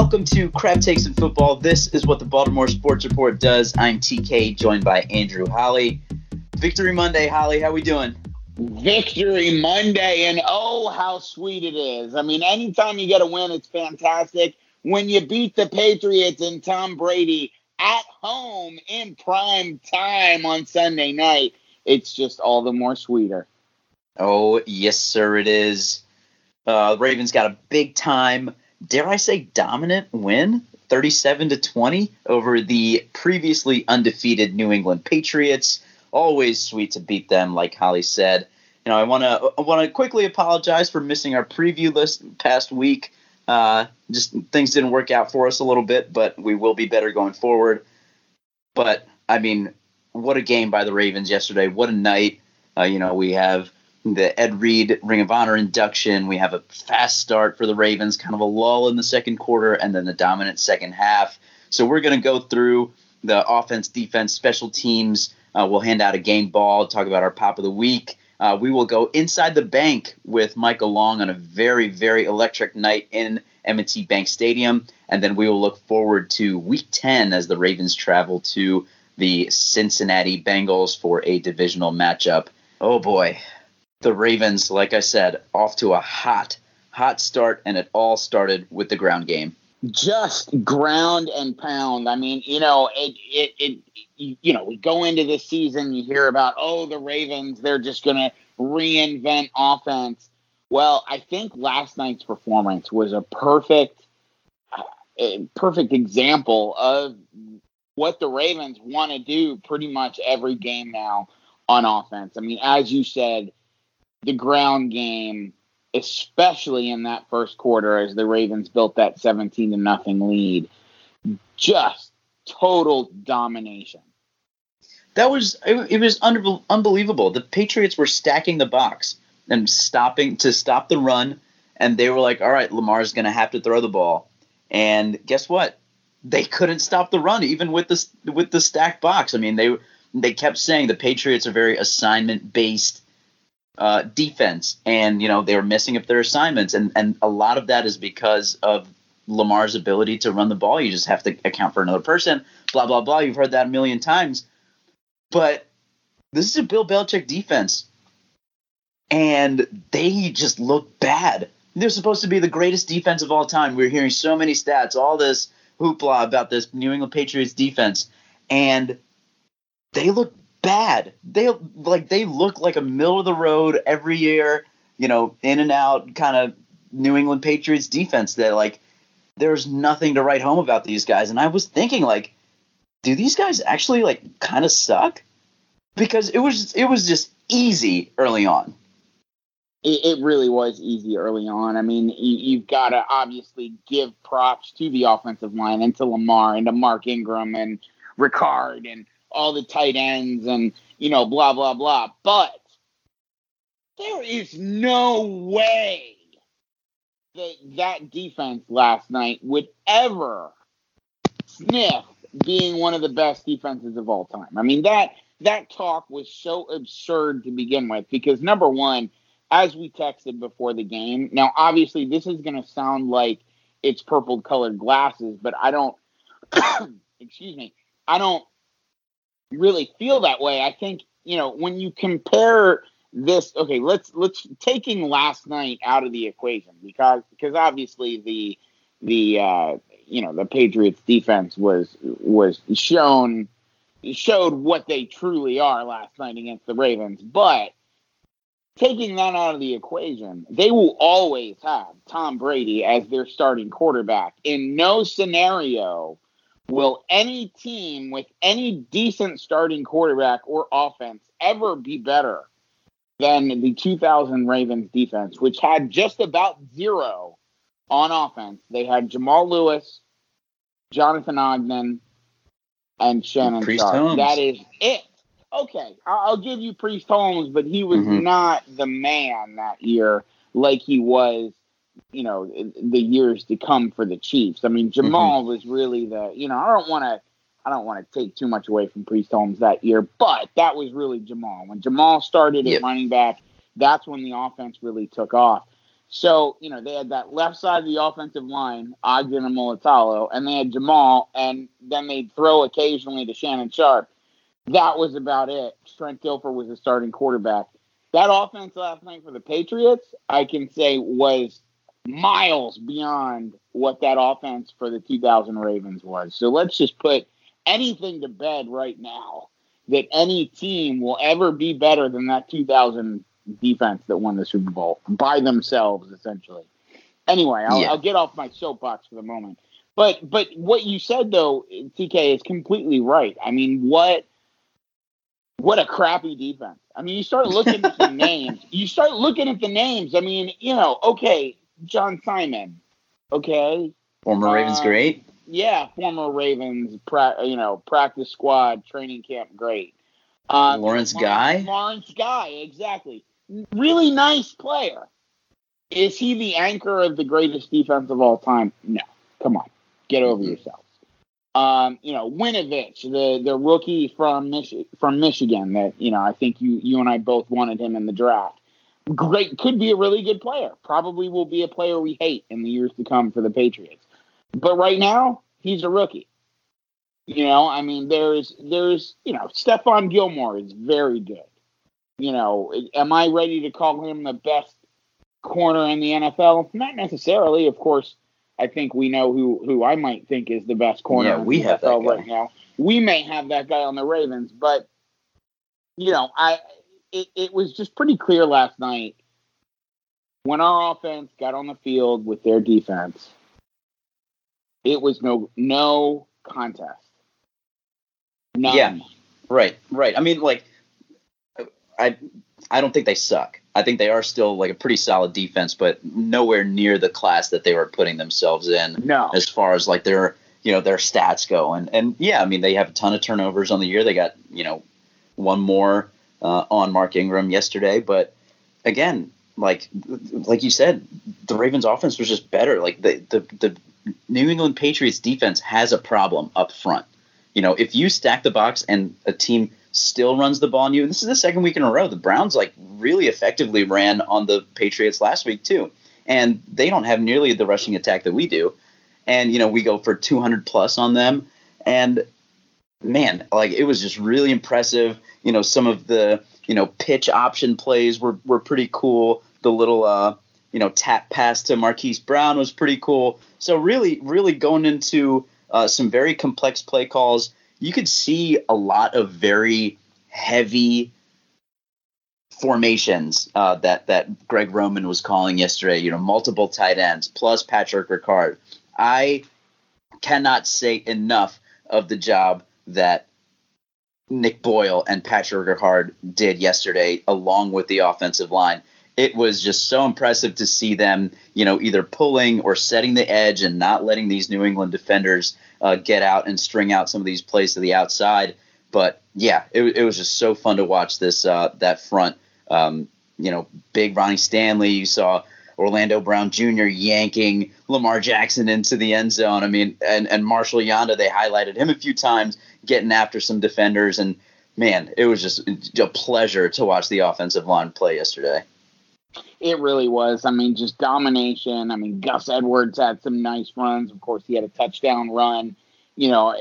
Welcome to Crab Takes in Football. This is what the Baltimore Sports Report does. I'm TK, joined by Andrew Holly. Victory Monday, Holly. How we doing? Victory Monday, and oh, how sweet it is. I mean, anytime you get a win, it's fantastic. When you beat the Patriots and Tom Brady at home in prime time on Sunday night, it's just all the more sweeter. Oh, yes, sir, it is. Uh, Ravens got a big time, dare I say, dominant win, 37 to 20 over the previously undefeated New England Patriots. Always sweet to beat them, like Holly said. You know, I want to I want to quickly apologize for missing our preview list past week. Uh, just things didn't work out for us a little bit, but we will be better going forward. But I mean, what a game by the Ravens yesterday! What a night! Uh, you know, we have the Ed Reed Ring of Honor induction. We have a fast start for the Ravens, kind of a lull in the second quarter, and then the dominant second half. So we're going to go through the offense, defense, special teams. Uh, we'll hand out a game ball, talk about our pop of the week. Uh, we will go inside the bank with Michael Long on a very, very electric night in M&T Bank Stadium, and then we will look forward to Week 10 as the Ravens travel to the Cincinnati Bengals for a divisional matchup. Oh boy, the Ravens, like I said, off to a hot, hot start, and it all started with the ground game. Just ground and pound. I mean, you know, it, it, it you know, we go into this season, you hear about, oh, the Ravens, they're just going to reinvent offense. Well, I think last night's performance was a perfect, a perfect example of what the Ravens want to do pretty much every game now on offense. I mean, as you said, the ground game, especially in that first quarter as the Ravens built that 17 to nothing lead, just total domination. That was it, it was under, unbelievable. The Patriots were stacking the box and stopping to stop the run and they were like, "All right, Lamar's going to have to throw the ball." And guess what? They couldn't stop the run even with the with the stacked box. I mean, they they kept saying the Patriots are very assignment based uh, defense, and you know they were messing up their assignments, and and a lot of that is because of Lamar's ability to run the ball. You just have to account for another person. Blah blah blah. You've heard that a million times, but this is a Bill Belichick defense, and they just look bad. They're supposed to be the greatest defense of all time. We're hearing so many stats, all this hoopla about this New England Patriots defense, and they look bad. They like they look like a middle of the road every year, you know, in and out kind of New England Patriots defense that like there's nothing to write home about these guys. And I was thinking like, do these guys actually like kind of suck? Because it was it was just easy early on. It, it really was easy early on. I mean, you, you've got to obviously give props to the offensive line and to Lamar and to Mark Ingram and Ricard and all the tight ends and you know blah blah blah. But there is no way that that defense last night would ever sniff being one of the best defenses of all time. I mean that that talk was so absurd to begin with because number one, as we texted before the game, now obviously this is going to sound like it's purple colored glasses, but I don't. excuse me. I don't really feel that way. I think you know when you compare this. Okay, let's let's taking last night out of the equation because because obviously the the uh, you know the Patriots defense was was shown showed what they truly are last night against the Ravens, but taking that out of the equation, they will always have Tom Brady as their starting quarterback. In no scenario Will any team with any decent starting quarterback or offense ever be better than the 2000 Ravens defense, which had just about zero on offense? They had Jamal Lewis, Jonathan Ogden, and Shannon Priest. Holmes. That is it. Okay, I'll give you Priest Holmes, but he was mm-hmm. not the man that year like he was you know the years to come for the Chiefs. I mean, Jamal mm-hmm. was really the you know I don't want to I don't want to take too much away from Priest Holmes that year, but that was really Jamal. When Jamal started yep. at running back, that's when the offense really took off. So, you know, they had that left side of the offensive line, Ogden and Mulitalo, and they had Jamal, and then they'd throw occasionally to Shannon Sharpe. That was about it. Trent Dilfer was the starting quarterback. That offense last night for the Patriots, I can say, was miles beyond what that offense for the 2000 Ravens was. So let's just put anything to bed right now that any team will ever be better than that 2000 defense that won the Super Bowl by themselves, essentially. Anyway, I'll, yeah. I'll get off my soapbox for the moment. But but what you said though, TK, is completely right. I mean, what what a crappy defense. I mean, you start looking at the names. You start looking at the names. I mean, you know, okay, John Simon, okay, former Ravens um, great. Yeah, former Ravens, pra- you know, practice squad, training camp great. Um, Lawrence Guy. Lawrence Guy, exactly really nice player. Is he the anchor of the greatest defense of all time? No. Come on. Get over mm-hmm. yourselves. Um, you know, Winovich, the the rookie from Michi- from Michigan that, you know, I think you you and I both wanted him in the draft. Great could be a really good player. Probably will be a player we hate in the years to come for the Patriots. But right now, he's a rookie. You know, I mean, there's there's you know, Stephon Gilmore is very good you know, am I ready to call him the best corner in the NFL? Not necessarily. Of course, I think we know who who I might think is the best corner. Yeah, we have NFL right now. We may have that guy on the Ravens, but you know, I it, it was just pretty clear last night when our offense got on the field with their defense. It was no no contest. None. Yeah, right, right. I mean, like I I don't think they suck. I think they are still like a pretty solid defense, but nowhere near the class that they were putting themselves in. No. As far as like their you know their stats go, and and yeah, I mean they have a ton of turnovers on the year. They got you know one more uh, on Mark Ingram yesterday, but again, like like you said, the Ravens offense was just better. Like the the the New England Patriots defense has a problem up front. You know, if you stack the box and a team still runs the ball on you. And this is the second week in a row. The Browns like really effectively ran on the Patriots last week too, and they don't have nearly the rushing attack that we do. And you know we go for 200 plus on them, and man, like it was just really impressive. You know some of the you know pitch option plays were were pretty cool. The little uh you know tap pass to Marquise Brown was pretty cool. So really really going into uh, some very complex play calls you could see a lot of very heavy formations uh, that that Greg Roman was calling yesterday. You know, multiple tight ends plus Patrick Ricard. I cannot say enough of the job that Nick Boyle and Patrick Ricard did yesterday, along with the offensive line. It was just so impressive to see them, you know, either pulling or setting the edge and not letting these New England defenders uh, get out and string out some of these plays to the outside. But yeah, it, it was just so fun to watch this uh, that front. Um, you know, big Ronnie Stanley. You saw Orlando Brown Jr. yanking Lamar Jackson into the end zone. I mean, and and Marshal Yanda. They highlighted him a few times, getting after some defenders. And man, it was just a pleasure to watch the offensive line play yesterday. It really was. I mean, just domination. I mean, Gus Edwards had some nice runs. Of course, he had a touchdown run. You know,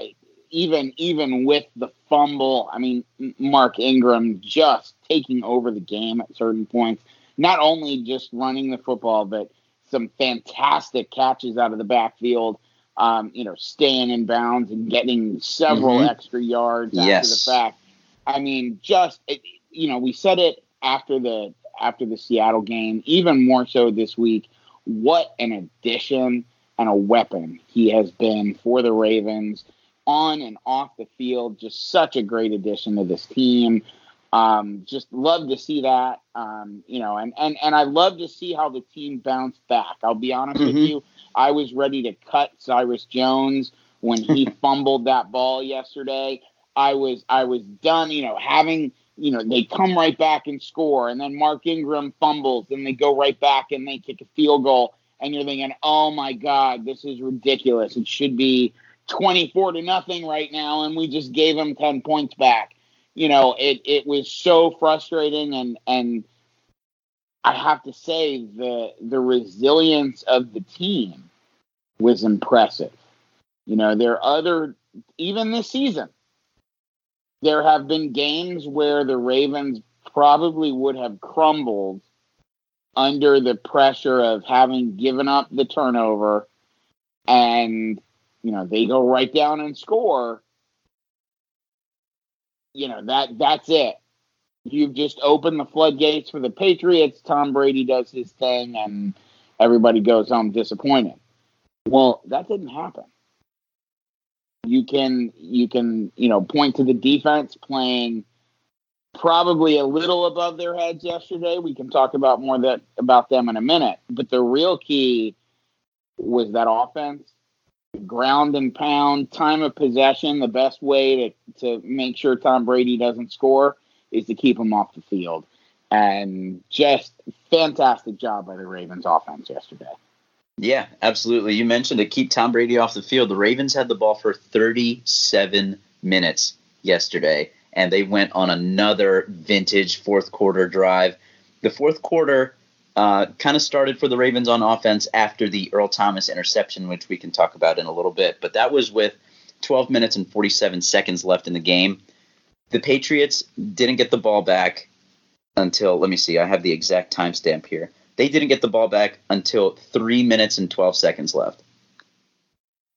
even even with the fumble, I mean, Mark Ingram just taking over the game at certain points. Not only just running the football, but some fantastic catches out of the backfield. Um, you know, staying in bounds and getting several mm-hmm. extra yards after the fact. I mean, just it, you know, we said it after the after the Seattle game, even more so this week. What an addition and a weapon he has been for the Ravens on and off the field. Just such a great addition to this team. Um, just love to see that. Um, you know, and, and, and I love to see how the team bounced back. I'll be honest mm-hmm. with you. I was ready to cut Cyrus Jones when he fumbled that ball yesterday. I was I was done, you know, having you know, they come right back and score, and then Mark Ingram fumbles, and they go right back and they kick a field goal, and you're thinking, oh my God, this is ridiculous. It should be 24 to nothing right now, and we just gave them 10 points back. You know, it it was so frustrating, and and I have to say the the resilience of the team was impressive. You know, there are other even this season. There have been games where the Ravens probably would have crumbled under the pressure of having given up the turnover and you know they go right down and score you know that that's it. You've just opened the floodgates for the patriots. Tom brady does his thing and everybody goes home disappointed. Well that didn't happen. You can you can you know point to the defense playing probably a little above their heads yesterday. We can talk about more that about them in a minute. But the real key was that offense, ground and pound, time of possession. The best way to to make sure Tom Brady doesn't score is to keep him off the field. And just fantastic job by the Ravens offense yesterday. Yeah, absolutely. You mentioned to keep Tom Brady off the field. The Ravens had the ball for 37 minutes yesterday and they went on another vintage fourth quarter drive. The fourth quarter uh, kind of started for the Ravens on offense after the Earl Thomas interception, which we can talk about in a little bit. But that was with 12 minutes and 47 seconds left in the game. The Patriots didn't get the ball back until, let me see, I have the exact timestamp here. They didn't get the ball back until 3 minutes and 12 seconds left.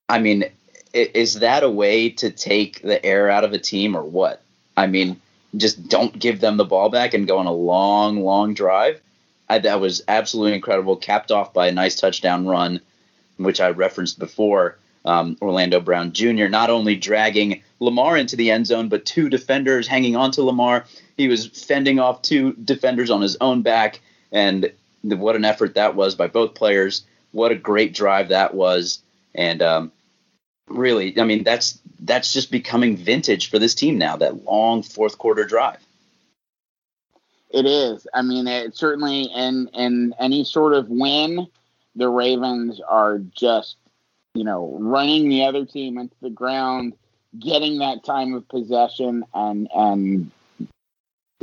I mean, is that a way to take the air out of a team or what? I mean, just don't give them the ball back and go on a long, long drive. I, that was absolutely incredible, capped off by a nice touchdown run, which I referenced before. Um, Orlando Brown Jr. not only dragging Lamar into the end zone, but two defenders hanging on to Lamar. He was fending off two defenders on his own back, and the, what an effort that was by both players. What a great drive that was, and um, really, I mean, that's that's just becoming vintage for this team now. That long fourth quarter drive. It is. I mean, it certainly in in any sort of win, the Ravens are just you know running the other team into the ground, getting that time of possession, and and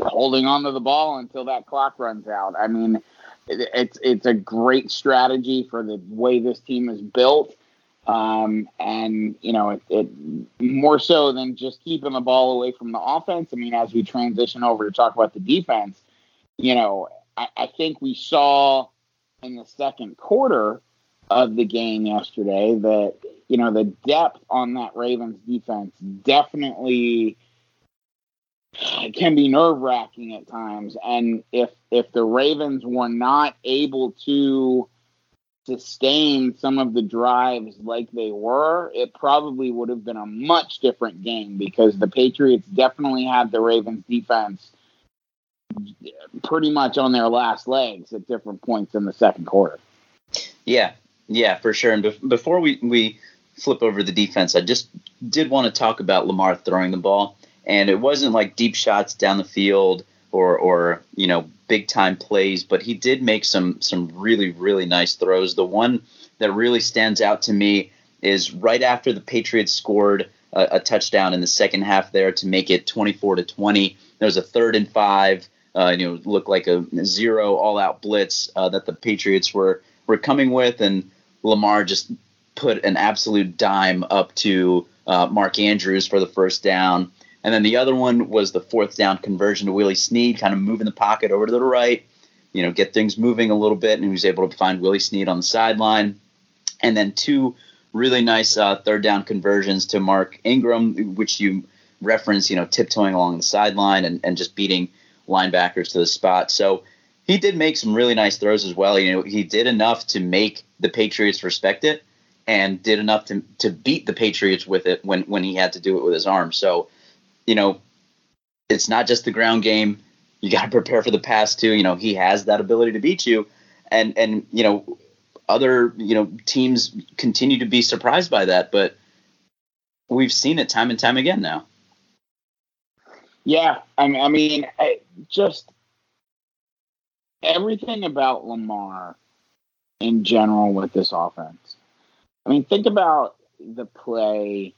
holding on to the ball until that clock runs out. I mean, it's it's a great strategy for the way this team is built um, and you know, it, it, more so than just keeping the ball away from the offense. I mean, as we transition over to talk about the defense, you know, I, I think we saw in the second quarter of the game yesterday that you know the depth on that Ravens defense definitely can be nerve wracking at times. And if if the Ravens were not able to sustain some of the drives like they were, it probably would have been a much different game because the Patriots definitely had the Ravens defense pretty much on their last legs at different points in the second quarter. Yeah, yeah, for sure. And be- before we, we flip over the defense, I just did want to talk about Lamar throwing the ball. And it wasn't like deep shots down the field or, or you know, big time plays, but he did make some some really really nice throws. The one that really stands out to me is right after the Patriots scored a, a touchdown in the second half there to make it 24 to 20. There was a third and five. Uh, you know, looked like a zero all-out blitz uh, that the Patriots were were coming with, and Lamar just put an absolute dime up to uh, Mark Andrews for the first down. And then the other one was the fourth down conversion to Willie Snead, kind of moving the pocket over to the right, you know, get things moving a little bit. And he was able to find Willie Snead on the sideline. And then two really nice uh, third down conversions to Mark Ingram, which you referenced, you know, tiptoeing along the sideline and, and just beating linebackers to the spot. So he did make some really nice throws as well. You know, he did enough to make the Patriots respect it and did enough to, to beat the Patriots with it when, when he had to do it with his arm. So you know, it's not just the ground game. You got to prepare for the pass too. You know, he has that ability to beat you, and and you know, other you know teams continue to be surprised by that, but we've seen it time and time again now. Yeah, I mean, I mean, just everything about Lamar in general with this offense. I mean, think about the play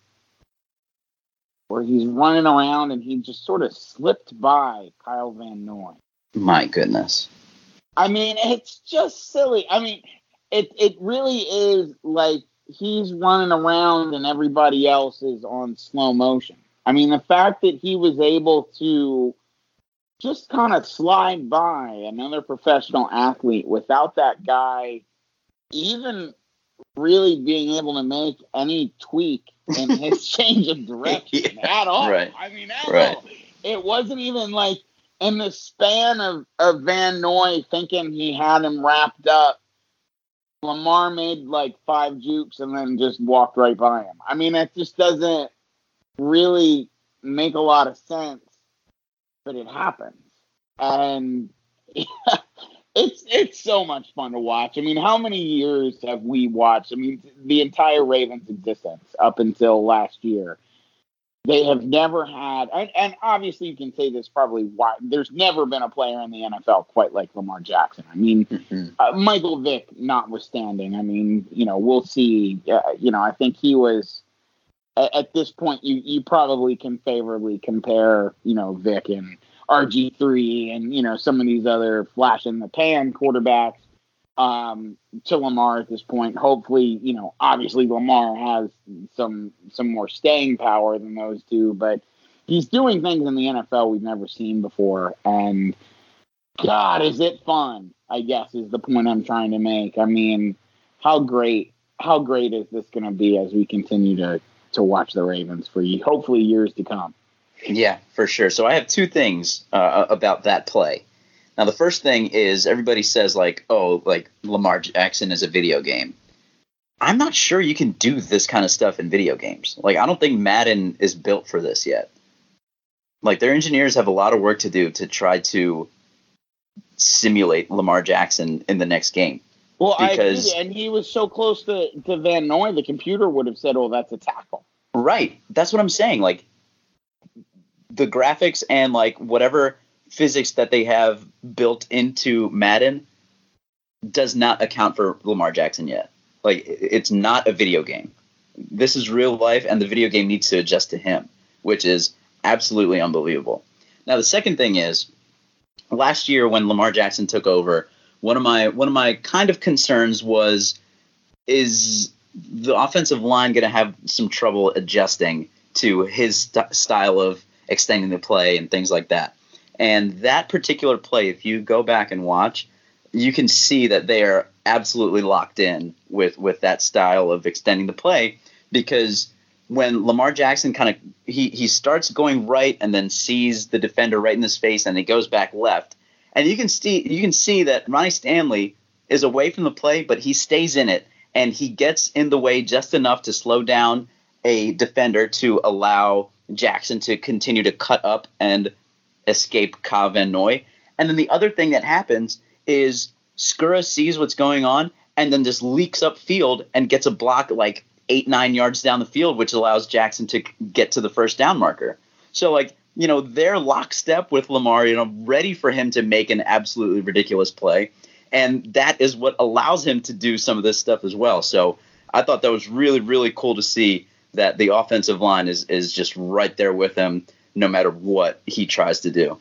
where he's running around and he just sort of slipped by Kyle Van Noy. My goodness. I mean, it's just silly. I mean, it it really is like he's running around and everybody else is on slow motion. I mean, the fact that he was able to just kind of slide by another professional athlete without that guy even really being able to make any tweak in his change of direction yeah, at all. Right. I mean, at right. all. It wasn't even like in the span of, of Van Noy thinking he had him wrapped up. Lamar made like five jukes and then just walked right by him. I mean, it just doesn't really make a lot of sense, but it happens. And it's it's so much fun to watch. I mean, how many years have we watched? I mean, the entire Ravens existence up until last year. They have never had, and, and obviously you can say this probably why there's never been a player in the NFL quite like Lamar Jackson. I mean, mm-hmm. uh, Michael Vick notwithstanding. I mean, you know, we'll see. Uh, you know, I think he was at, at this point. You you probably can favorably compare, you know, Vick and RG3 and you know some of these other flash in the pan quarterbacks um, to Lamar at this point. Hopefully, you know, obviously Lamar has some some more staying power than those two, but he's doing things in the NFL we've never seen before, and God, is it fun? I guess is the point I'm trying to make. I mean, how great how great is this going to be as we continue to to watch the Ravens for hopefully years to come. Yeah, for sure. So I have two things uh, about that play. Now, the first thing is everybody says like, "Oh, like Lamar Jackson is a video game." I'm not sure you can do this kind of stuff in video games. Like, I don't think Madden is built for this yet. Like, their engineers have a lot of work to do to try to simulate Lamar Jackson in the next game. Well, because, I agree, and he was so close to, to Van Noy, the computer would have said, "Oh, that's a tackle." Right. That's what I'm saying. Like, the graphics and like whatever physics that they have built into Madden does not account for Lamar Jackson yet. Like it's not a video game. This is real life and the video game needs to adjust to him, which is absolutely unbelievable. Now the second thing is last year when Lamar Jackson took over, one of my one of my kind of concerns was is the offensive line going to have some trouble adjusting to his st- style of extending the play and things like that. And that particular play, if you go back and watch, you can see that they are absolutely locked in with with that style of extending the play because when Lamar Jackson kind of he he starts going right and then sees the defender right in his face and he goes back left and you can see you can see that Ronnie Stanley is away from the play but he stays in it and he gets in the way just enough to slow down a defender to allow Jackson to continue to cut up and escape Kyle Van Noy. And then the other thing that happens is Skura sees what's going on and then just leaks up field and gets a block like eight, nine yards down the field, which allows Jackson to get to the first down marker. So, like, you know, they're lockstep with Lamar, you know, ready for him to make an absolutely ridiculous play. And that is what allows him to do some of this stuff as well. So I thought that was really, really cool to see that the offensive line is is just right there with him no matter what he tries to do.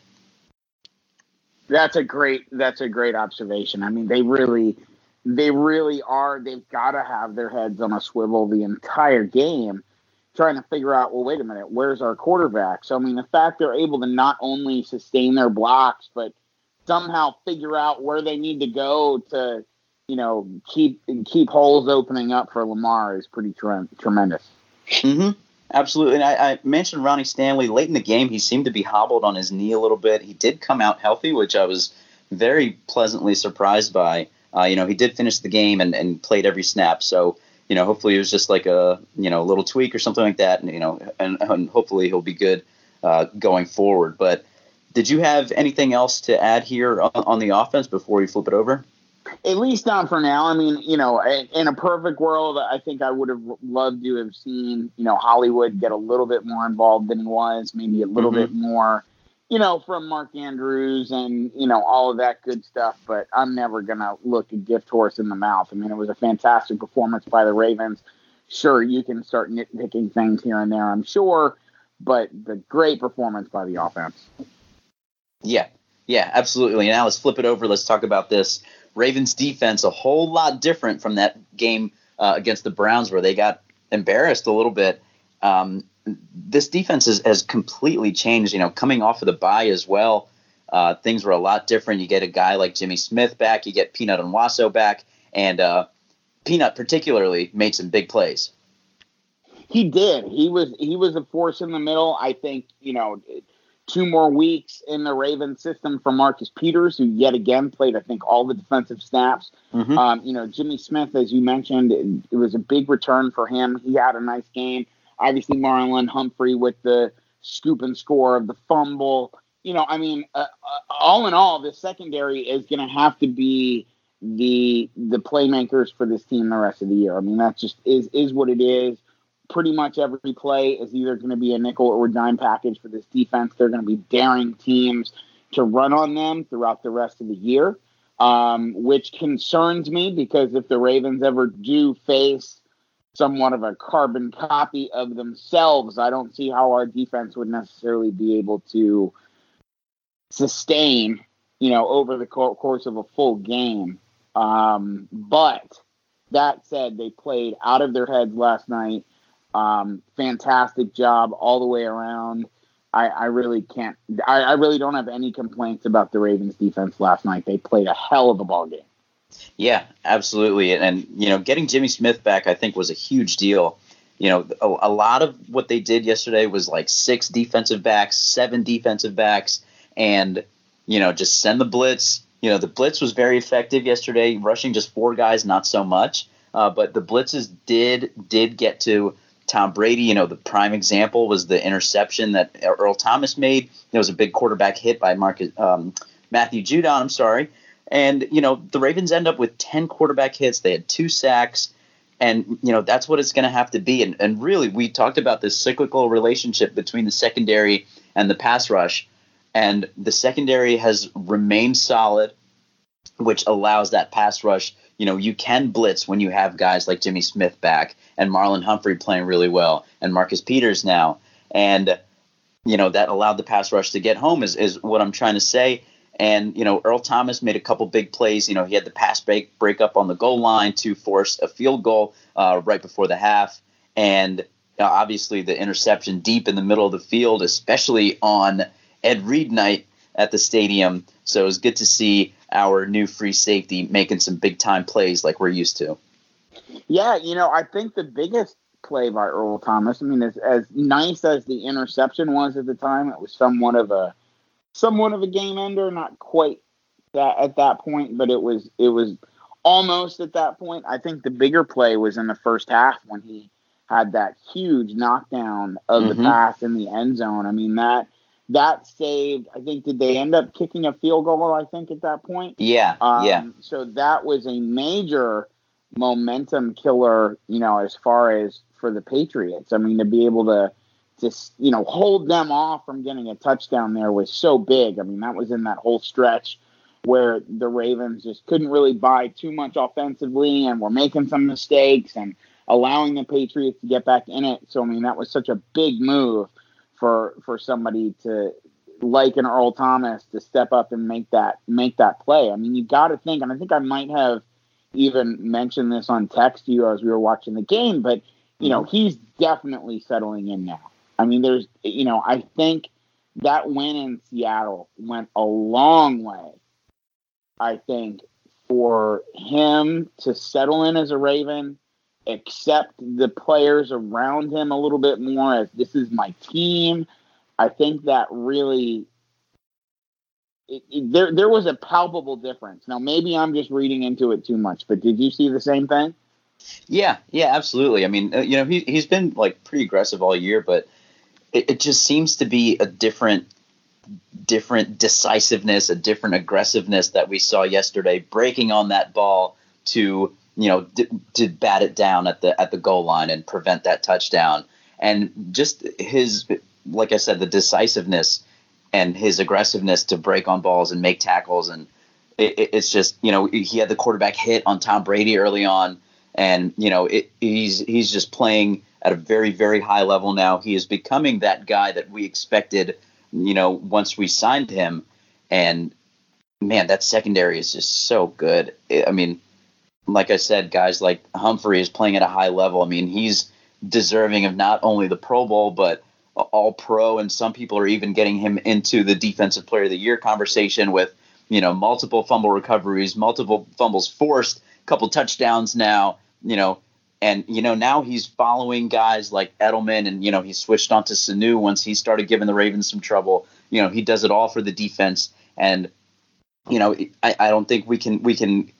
That's a great that's a great observation. I mean, they really they really are they've got to have their heads on a swivel the entire game trying to figure out, well, wait a minute, where's our quarterback? So I mean, the fact they're able to not only sustain their blocks but somehow figure out where they need to go to, you know, keep keep holes opening up for Lamar is pretty tre- tremendous. Mm-hmm. Absolutely. And I, I, mentioned Ronnie Stanley late in the game. He seemed to be hobbled on his knee a little bit. He did come out healthy, which I was very pleasantly surprised by. Uh, you know, he did finish the game and, and played every snap. So, you know, hopefully it was just like a, you know, little tweak or something like that. And, you know, and, and hopefully he'll be good uh, going forward. But did you have anything else to add here on, on the offense before we flip it over? At least not for now. I mean, you know, in a perfect world, I think I would have loved to have seen, you know, Hollywood get a little bit more involved than he was, maybe a little mm-hmm. bit more, you know, from Mark Andrews and, you know, all of that good stuff. But I'm never going to look a gift horse in the mouth. I mean, it was a fantastic performance by the Ravens. Sure, you can start nitpicking things here and there, I'm sure, but the great performance by the offense. Yeah, Yeah, absolutely. Now let's flip it over. Let's talk about this Ravens defense. A whole lot different from that game uh, against the Browns where they got embarrassed a little bit. Um, this defense has, has completely changed. You know, coming off of the bye as well, uh, things were a lot different. You get a guy like Jimmy Smith back. You get Peanut Onwuasor back, and uh, Peanut particularly made some big plays. He did. He was he was a force in the middle. I think you know two more weeks in the Raven system for Marcus Peters, who yet again played, I think, all the defensive snaps. Mm-hmm. Um, you know, Jimmy Smith, as you mentioned, it, it, was a big return for him. He had a nice game. Obviously, Marlon Humphrey with the scoop and score of the fumble. You know, I mean, uh, uh, all in all, the secondary is going to have to be the the playmakers for this team the rest of the year. I mean, that just is is what it is pretty much every play is either going to be a nickel or dime package for this defense. They're going to be daring teams to run on them throughout the rest of the year, um, which concerns me because if the Ravens ever do face somewhat of a carbon copy of themselves, I don't see how our defense would necessarily be able to sustain, you know, over the course of a full game. Um, but that said, they played out of their heads last night. Um, fantastic job all the way around. I, I really can't. I, I, really don't have any complaints about the Ravens defense last night. They played a hell of a ball game. Yeah, absolutely. And, and you know, getting Jimmy Smith back, I think, was a huge deal. You know, a, a lot of what they did yesterday was like six defensive backs, seven defensive backs, and you know, just send the blitz. You know, the blitz was very effective yesterday, rushing just four guys, not so much. Uh, but the blitzes did did get to Tom Brady, you know, the prime example was the interception that Earl Thomas made. It was a big quarterback hit by Marcus, um, Matthew Judon, I'm sorry. And, you know, the Ravens end up with 10 quarterback hits. They had two sacks. And, you know, that's what it's going to have to be. And, and really, we talked about this cyclical relationship between the secondary and the pass rush. And the secondary has remained solid, which allows that pass rush. You know, you can blitz when you have guys like Jimmy Smith back and Marlon Humphrey playing really well, and Marcus Peters now, and you know that allowed the pass rush to get home is is what I'm trying to say. And you know Earl Thomas made a couple big plays. You know he had the pass break break up on the goal line to force a field goal uh, right before the half, and uh, obviously the interception deep in the middle of the field, especially on Ed Reed night at the stadium. So it was good to see our new free safety making some big time plays like we're used to. Yeah, you know, I think the biggest play by Earl Thomas, I mean, as, as nice as the interception was at the time, it was somewhat of a somewhat of a game ender, not quite that at that point, but it was it was almost at that point. I think the bigger play was in the first half when he had that huge knockdown of mm-hmm. the pass in the end zone. I mean that that saved. I think did they end up kicking a field goal? I think at that point. Yeah, um, yeah. So that was a major momentum killer, you know, as far as for the Patriots. I mean, to be able to just, you know, hold them off from getting a touchdown there was so big. I mean, that was in that whole stretch where the Ravens just couldn't really buy too much offensively and were making some mistakes and allowing the Patriots to get back in it. So I mean, that was such a big move for for somebody to like an Earl Thomas to step up and make that make that play. I mean, you got to think, and I think I might have even mentioned this on text to you as we were watching the game, but you know, mm-hmm. he's definitely settling in now. I mean, there's, you know, I think that win in Seattle went a long way. I think for him to settle in as a Raven, accept the players around him a little bit more as this is my team. I think that really it, it, there there was a palpable difference. Now maybe I'm just reading into it too much, but did you see the same thing? Yeah, yeah, absolutely. I mean, uh, you know, he he's been like pretty aggressive all year, but it, it just seems to be a different different decisiveness, a different aggressiveness that we saw yesterday, breaking on that ball to you know d- to bat it down at the at the goal line and prevent that touchdown, and just his like I said, the decisiveness and his aggressiveness to break on balls and make tackles. And it, it's just, you know, he had the quarterback hit on Tom Brady early on. And, you know, it, he's, he's just playing at a very, very high level now. He is becoming that guy that we expected, you know, once we signed him. And man, that secondary is just so good. I mean, like I said, guys like Humphrey is playing at a high level. I mean, he's deserving of not only the Pro Bowl, but all pro, and some people are even getting him into the Defensive Player of the Year conversation with, you know, multiple fumble recoveries, multiple fumbles forced, couple touchdowns now, you know, and you know now he's following guys like Edelman, and you know he switched on to Sanu once he started giving the Ravens some trouble. You know he does it all for the defense, and you know I, I don't think we can we can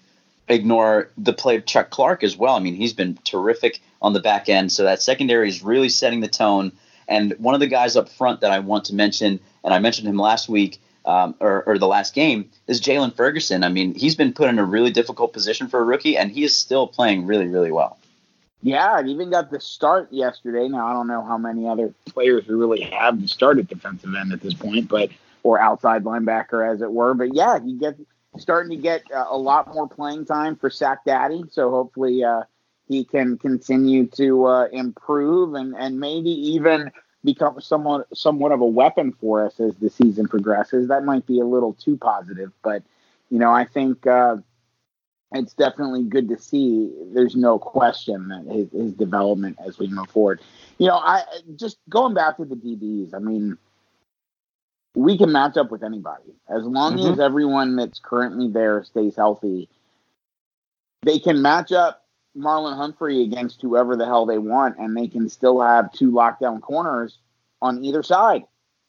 ignore the play of Chuck Clark as well. I mean he's been terrific on the back end, so that secondary is really setting the tone. And one of the guys up front that I want to mention, and I mentioned him last week, um, or, or, the last game is Jaylon Ferguson. I mean, he's been put in a really difficult position for a rookie, and he is still playing really, really well. Yeah, and even got the start yesterday. Now I don't know how many other players we really have to start at defensive end at this point, but or outside linebacker as it were. But yeah, he gets starting to get uh, a lot more playing time for Sack Daddy. So hopefully uh, he can continue to uh, improve and and maybe even become somewhat somewhat of a weapon for us as the season progresses. That might be a little too positive, but you know I think uh, it's definitely good to see. There's no question that his, his, development as we move forward. You know, I just going back to the DBs. I mean, we can match up with anybody as long mm-hmm. as everyone that's currently there stays healthy. They can match up Marlon Humphrey against whoever the hell they want, and they can still have two lockdown corners on either side.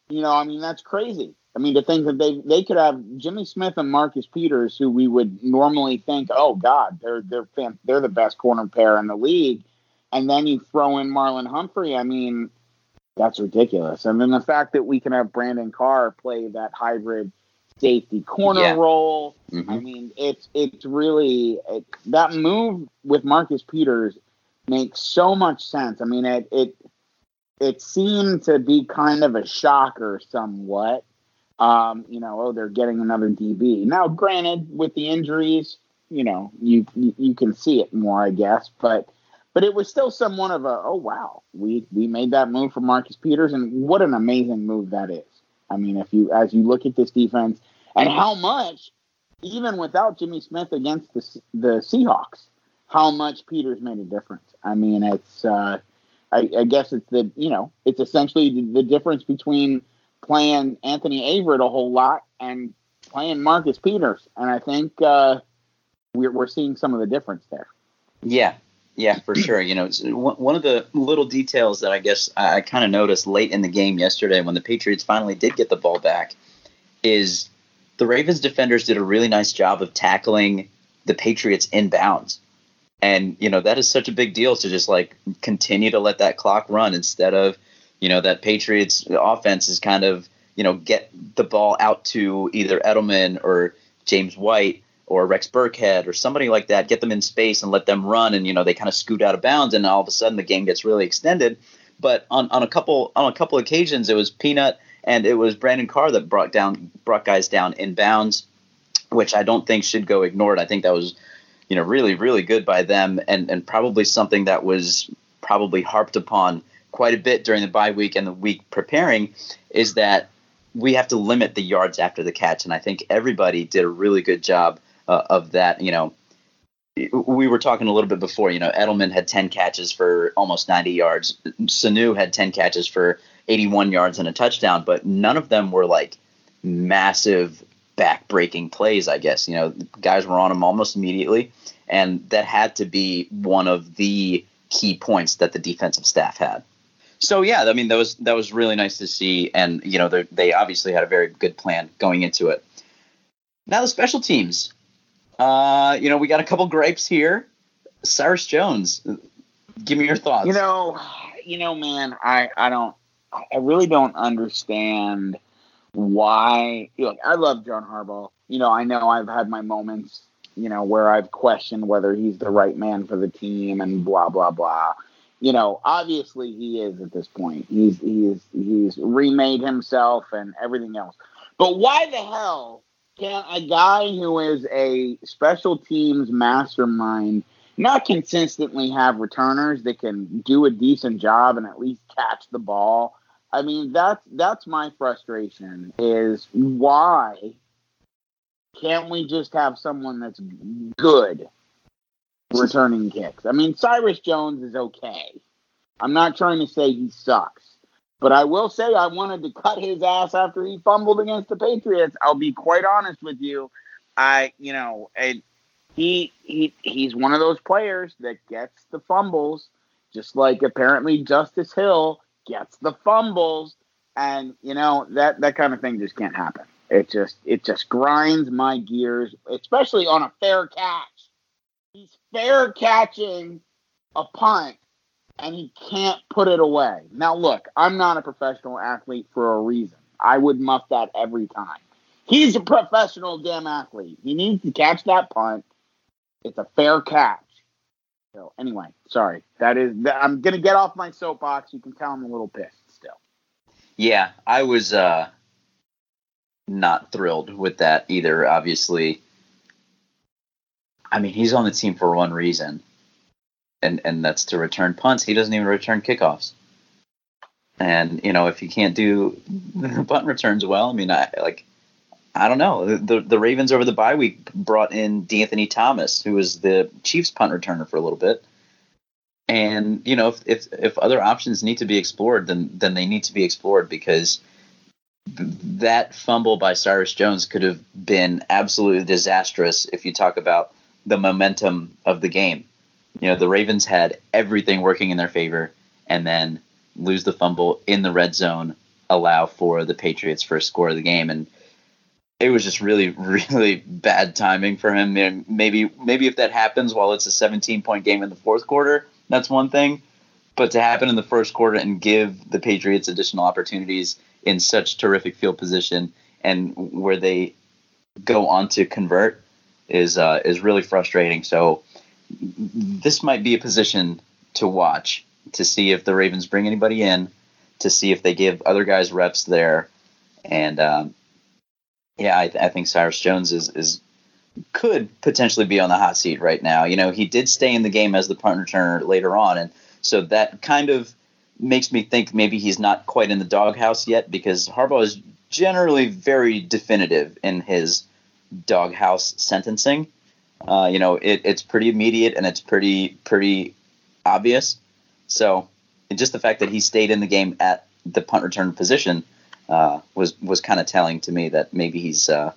You know, I mean, that's crazy. I mean, to think that they they could have Jimmy Smith and Marcus Peters, who we would normally think, oh God, they're they're fan- they're the best corner pair in the league, and then you throw in Marlon Humphrey. I mean, that's ridiculous. And then the fact that we can have Brandon Carr play that hybrid safety corner yeah. role. Mm-hmm. I mean, it's it's really it, that move with Marcus Peters makes so much sense. I mean, it it it seemed to be kind of a shocker somewhat um, you know, oh, they're getting another DB. Now, granted, with the injuries, you know, you you can see it more, I guess, but but it was still somewhat of a oh wow, we we made that move for Marcus Peters, and what an amazing move that is. I mean, if you as you look at this defense and how much, even without Jimmy Smith against the the Seahawks, how much Peters made a difference. I mean, it's uh, I, I guess it's the you know it's essentially the, the difference between playing Anthony Averett a whole lot and playing Marcus Peters, and I think uh, we're we're seeing some of the difference there. Yeah, yeah, for sure. You know, one of the little details that I guess I kind of noticed late in the game yesterday when the Patriots finally did get the ball back is the Ravens defenders did a really nice job of tackling the Patriots inbounds. And, you know, that is such a big deal to just like continue to let that clock run instead of you know that Patriots offense is kind of you know get the ball out to either Edelman or James White or Rex Burkhead or somebody like that, get them in space and let them run, and you know they kind of scoot out of bounds, and all of a sudden the game gets really extended. But on, on a couple on a couple occasions, it was Peanut and it was Brandon Carr that brought down brought guys down in bounds, which I don't think should go ignored. I think that was you know really really good by them, and and probably something that was probably harped upon quite a bit during the bye week and the week preparing is that we have to limit the yards after the catch, and I think everybody did a really good job uh, of that. You know, we were talking a little bit before. You know, Edelman had 10 catches for almost 90 yards. Sanu had 10 catches for 81 yards and a touchdown, but none of them were like massive back-breaking plays. I guess you know, guys were on them almost immediately, and that had to be one of the key points that the defensive staff had so yeah, I mean that was that was really nice to see, and you know they obviously had a very good plan going into it. Now the special teams, uh, you know we got a couple gripes here. Cyrus Jones, give me your thoughts. You know, you know, man, I I don't, I really don't understand why. Look, I love John Harbaugh. You know, I know I've had my moments, you know, where I've questioned whether he's the right man for the team and blah blah blah you know, obviously he is at this point. He's he's he's remade himself and everything else. But why the hell can a guy who is a special teams mastermind not consistently have returners that can do a decent job and at least catch the ball? I mean, that's that's my frustration is why can't we just have someone that's good returning kicks? I mean, Cyrus Jones is okay. I'm not trying to say he sucks, but I will say I wanted to cut his ass after he fumbled against the Patriots. I'll be quite honest with you. I, you know, and he he he's one of those players that gets the fumbles, just like apparently Justice Hill gets the fumbles, and you know that that kind of thing just can't happen. It just it just grinds my gears, especially on a fair catch. He's fair catching a punt and he can't put it away. Now look, I'm not a professional athlete for a reason. I would muff that every time. He's a professional damn athlete. He needs to catch that punt. It's a fair catch. So anyway, sorry. That is I'm gonna get off my soapbox. You can tell I'm a little pissed still. Yeah, I was uh not thrilled with that either. Obviously, I mean he's on the team for one reason, and and that's to return punts. He doesn't even return kickoffs. And you know if you can't do the punt returns well, I mean I like I don't know the the Ravens over the bye week brought in De'Anthony Thomas, who was the Chiefs punt returner for a little bit. And you know if if if other options need to be explored, then then they need to be explored because that fumble by Cyrus Jones could have been absolutely disastrous if you talk about the momentum of the game. You know, the Ravens had everything working in their favor and then lose the fumble in the red zone, allow for the Patriots first score of the game and it was just really really bad timing for him. Maybe maybe if that happens while it's a 17 point game in the fourth quarter, that's one thing, but to happen in the first quarter and give the Patriots additional opportunities in such terrific field position and where they go on to convert is uh, is really frustrating. So this might be a position to watch to see if the Ravens bring anybody in, to see if they give other guys reps there, and um, yeah, I, I, think Cyrus Jones is is could potentially be on the hot seat right now. You know, he did stay in the game as the punt returner later on, and so that kind of makes me think maybe he's not quite in the doghouse yet because Harbaugh is generally very definitive in his doghouse sentencing. Uh, you know, it, it's pretty immediate and it's pretty pretty obvious. So, just the fact that he stayed in the game at the punt return position uh, was was kind of telling to me that maybe he's uh,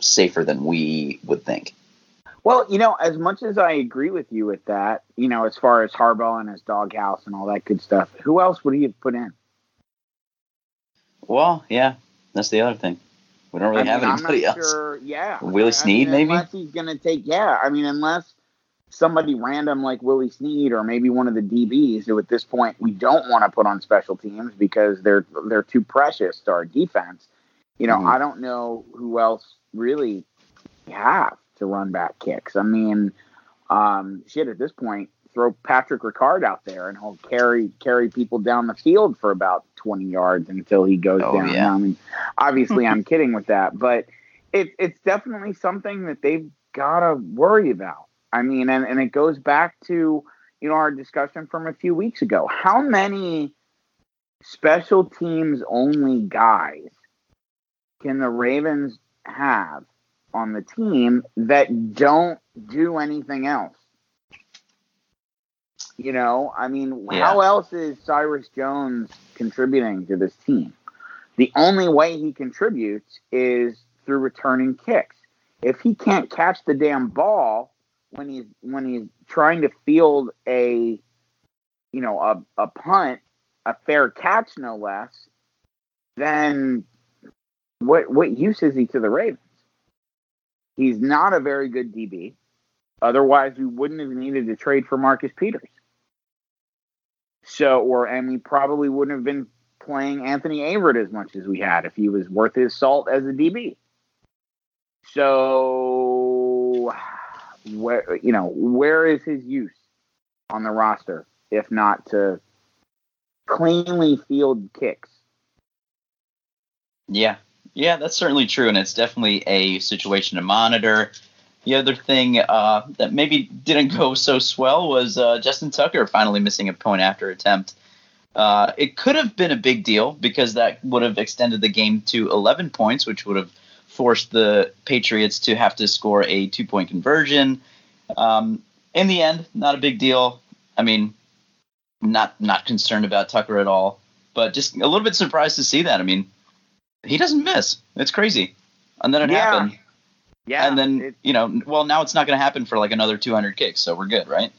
safer than we would think. Well, you know, as much as I agree with you with that, you know, as far as Harbaugh and his doghouse and all that good stuff, who else would he have put in? Well, yeah, that's the other thing. We don't really I mean, have anybody else. Sure, yeah, Willie Snead, maybe. Unless he's going to take, yeah. I mean, unless somebody random like Willie Snead or maybe one of the DBs who at this point we don't want to put on special teams because they're they're too precious to our defense. You know, mm-hmm. I don't know who else really have to run back kicks. I mean, um, shit, at this point, throw Patrick Ricard out there and he'll carry carry people down the field for about 20 yards until he goes oh, down. Yeah. I mean, obviously, I'm kidding with that, but it, it's definitely something that they've got to worry about. I mean, and, and it goes back to you know our discussion from a few weeks ago. How many special teams only guys can the Ravens have on the team that don't do anything else. You know, I mean, yeah. how else is Cyrus Jones contributing to this team? The only way he contributes is through returning kicks. If he can't catch the damn ball when he's when he's trying to field a you know a, a punt, a fair catch no less, then what what use is he to the Ravens? He's not a very good DB. Otherwise, we wouldn't have needed to trade for Marcus Peters. So, or and we probably wouldn't have been playing Anthony Averett as much as we had if he was worth his salt as a DB. So, where you know where is his use on the roster if not to cleanly field kicks? Yeah, yeah, that's certainly true, and it's definitely a situation to monitor. The other thing uh, that maybe didn't go so swell was uh, Justin Tucker finally missing a point after attempt. Uh, it could have been a big deal because that would have extended the game to 11 points, which would have forced the Patriots to have to score a two point conversion. Um, in the end, not a big deal. I mean, not not concerned about Tucker at all, but just a little bit surprised to see that. I mean, he doesn't miss. It's crazy. And then it Yeah. happened. Yeah. and then it- you know, well, now it's not going to happen for like another 200 kicks, so we're good, right?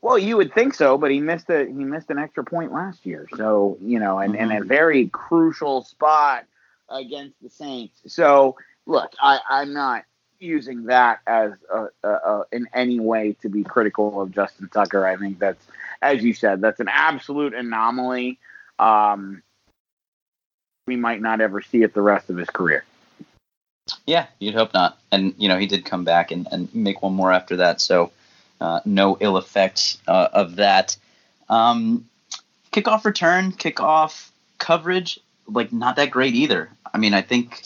Well, you would think so, but he missed a he missed an extra point last year. So you know, and, and a very crucial spot against the Saints. So look, I, I'm not using that as a, a, a, in any way to be critical of Justin Tucker. I think that's, as you said, that's an absolute anomaly. Um, we might not ever see it the rest of his career. Yeah, you'd hope not. And you know, he did come back and, and make one more after that, so uh, no ill effects uh, of that. Um, kickoff return, kickoff coverage, like not that great either. I mean, I think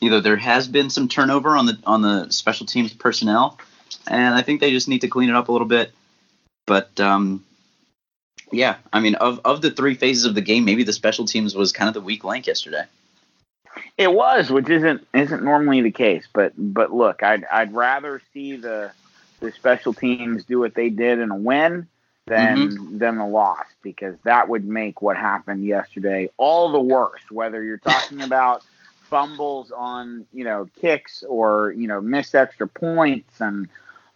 either there has been some turnover on the on the special teams personnel, and I think they just need to clean it up a little bit. But um, yeah, I mean, of of the three phases of the game, maybe the special teams was kind of the weak link yesterday. It was, which isn't isn't normally the case. But but look, I'd I'd rather see the the special teams do what they did in a win than mm-hmm. than a loss because that would make what happened yesterday all the worse. Whether you're talking about fumbles on you know kicks or you know missed extra points and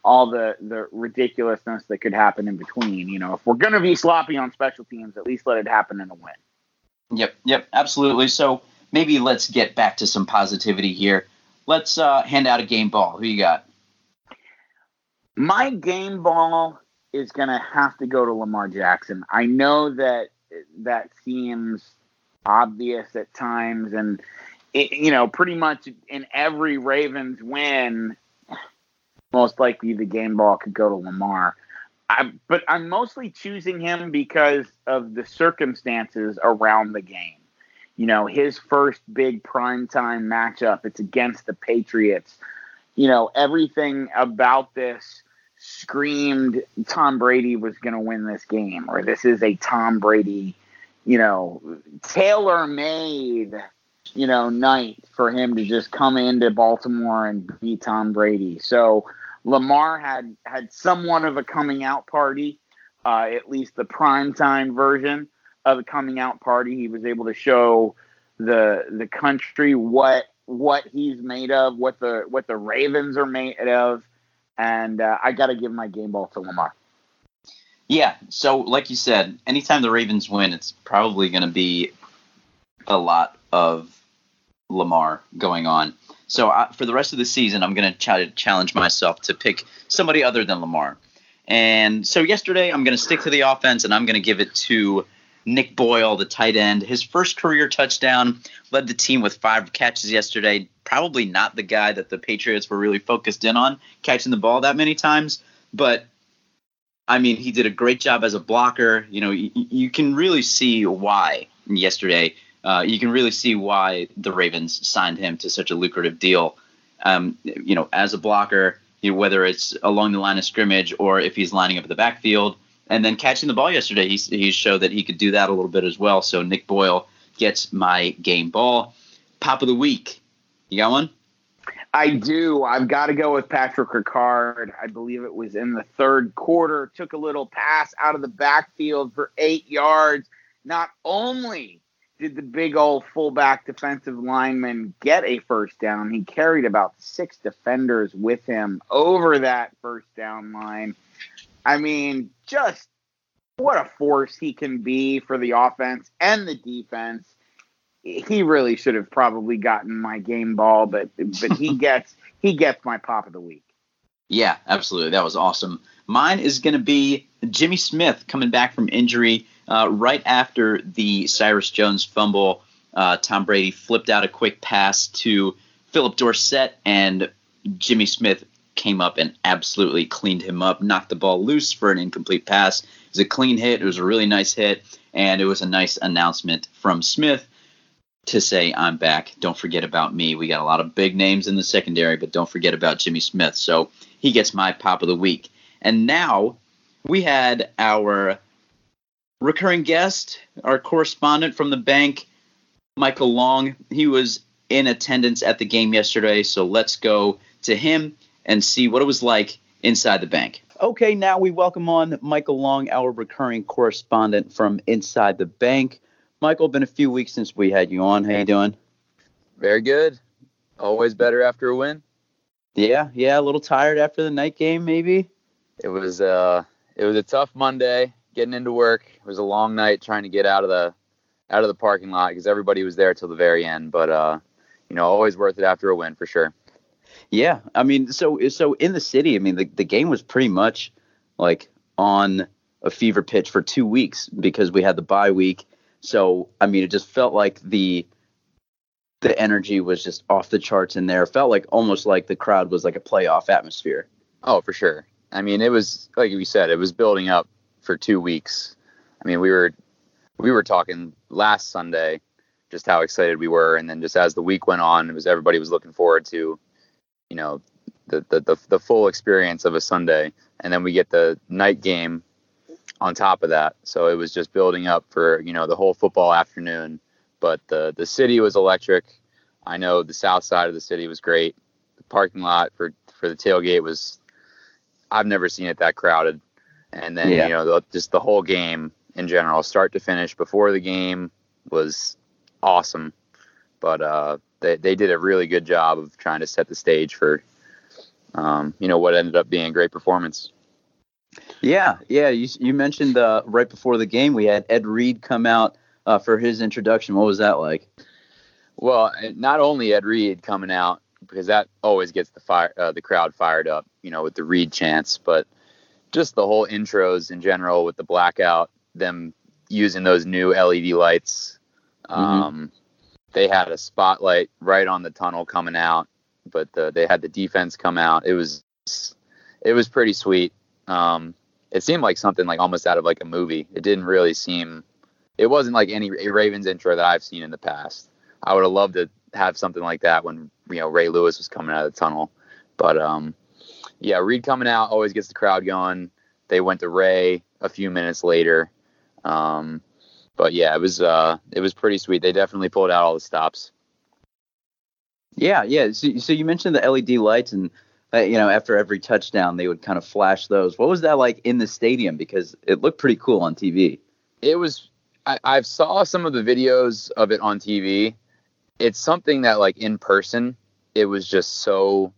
all the the ridiculousness that could happen in between. You know, if we're gonna be sloppy on special teams, at least let it happen in a win. Yep, yep, absolutely. So maybe let's get back to some positivity here. Let's uh, hand out a game ball. Who you got? My game ball is going to have to go to Lamar Jackson. I know that that seems obvious at times, and it, you know, pretty much in every Ravens win, most likely the game ball could go to Lamar. I, but I'm mostly choosing him because of the circumstances around the game. You know, his first big primetime matchup, it's against the Patriots. You know, everything about this screamed Tom Brady was going to win this game, or this is a Tom Brady, you know, tailor made, you know, night for him to just come into Baltimore and be Tom Brady. So Lamar had had somewhat of a coming out party, uh, at least the primetime version of a coming out party. He was able to show the the country what what he's made of, what the what the Ravens are made of and uh, I got to give my game ball to Lamar. Yeah, so like you said, anytime the Ravens win, it's probably going to be a lot of Lamar going on. So I, for the rest of the season, I'm going to try to challenge myself to pick somebody other than Lamar. And so yesterday, I'm going to stick to the offense, and I'm going to give it to Nick Boyle, the tight end. His first career touchdown led the team with five catches yesterday. Probably not the guy that the Patriots were really focused in on catching the ball that many times, but I mean, he did a great job as a blocker. You know, you, you can really see why yesterday. Uh, you can really see why the Ravens signed him to such a lucrative deal. Um, you know, as a blocker, you know, whether it's along the line of scrimmage or if he's lining up at the backfield, and then catching the ball yesterday, he, he showed that he could do that a little bit as well. So Nick Boyle gets my game ball. Pop of the week. You got one? I do. I've got to go with Patrick Ricard. I believe it was in the third quarter. Took a little pass out of the backfield for eight yards. Not only did the big old fullback defensive lineman get a first down, he carried about six defenders with him over that first down line. I mean, just what a force he can be for the offense and the defense. He really should have probably gotten my game ball, but but he gets he gets my pop of the week. Yeah, absolutely. That was awesome. Mine is going to be Jimmy Smith coming back from injury uh, right after the Cyrus Jones fumble. Uh, Tom Brady flipped out a quick pass to Phillip Dorsett, and Jimmy Smith came up and absolutely cleaned him up, knocked the ball loose for an incomplete pass. It was a clean hit. It was a really nice hit, and it was a nice announcement from Smith to say, I'm back. Don't forget about me. We got a lot of big names in the secondary, but don't forget about Jimmy Smith. So he gets my pop of the week. And now we had our recurring guest, our correspondent from the bank, Michael Long. He was in attendance at the game yesterday. So let's go to him and see what it was like inside the bank. Okay, now we welcome on Michael Long, our recurring correspondent from Inside the Bank. Michael, been a few weeks since we had you on. How you doing? Very good. Always better after a win. Yeah, yeah, a little tired after the night game, maybe. It was uh, it was a tough Monday getting into work. It was a long night trying to get out of the out of the parking lot because everybody was there till the very end. But uh, you know, always worth it after a win for sure. Yeah, I mean, so so in the city, I mean, the the game was pretty much like on a fever pitch for two weeks because we had the bye week. So I mean, it just felt like the the energy was just off the charts in there. It felt like almost like the crowd was like a playoff atmosphere. Oh, for sure. I mean, it was like we said, it was building up for two weeks. I mean, we were we were talking last Sunday just how excited we were, and then just as the week went on, it was everybody was looking forward to, you know, the the the, the full experience of a Sunday, and then we get the night game on top of that. So it was just building up for you know the whole football afternoon. But the the city was electric. I know the south side of the city was great. The parking lot for for the tailgate was I've never seen it that crowded. And then yeah. you know the, just the whole game in general, start to finish, before the game was awesome. But uh, they they did a really good job of trying to set the stage for um, you know what ended up being a great performance. Yeah, yeah. You you mentioned uh, right before the game we had Ed Reed come out uh, for his introduction. What was that like? Well, not only Ed Reed coming out because that always gets the fire uh, the crowd fired up, you know, with the Reed chants, but just the whole intros in general with the blackout, them using those new LED lights. Mm-hmm. They had a spotlight right on the tunnel coming out, but the, they had the defense come out. It was it was pretty sweet. Um, it seemed like something like almost out of like a movie. It didn't really seem. It wasn't like any Ravens intro that I've seen in the past. I would have loved to have something like that when you know Ray Lewis was coming out of the tunnel, but um, yeah, Reed coming out always gets the crowd going. They went to Ray a few minutes later. Um, but yeah, it was uh, it was pretty sweet. They definitely pulled out all the stops. Yeah, yeah. So, so you mentioned the LED lights, and uh, you know, after every touchdown, they would kind of flash those. What was that like in the stadium? Because it looked pretty cool on TV. It was. I, I've saw some of the videos of it on TV. It's something that, like in person, it was just so